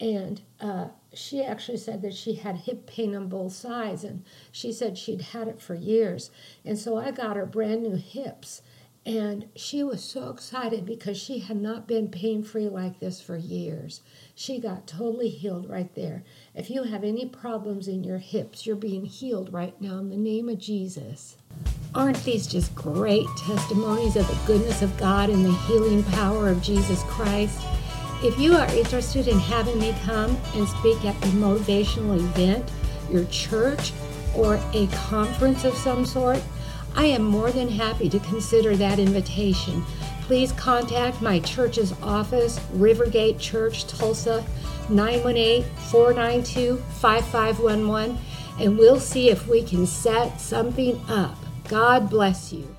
And uh, she actually said that she had hip pain on both sides, and she said she'd had it for years. And so I got her brand new hips, and she was so excited because she had not been pain free like this for years. She got totally healed right there. If you have any problems in your hips, you're being healed right now in the name of Jesus. Aren't these just great testimonies of the goodness of God and the healing power of Jesus Christ? If you are interested in having me come and speak at a motivational event, your church, or a conference of some sort, I am more than happy to consider that invitation. Please contact my church's office, Rivergate Church, Tulsa, 918 492 5511, and we'll see if we can set something up. God bless you.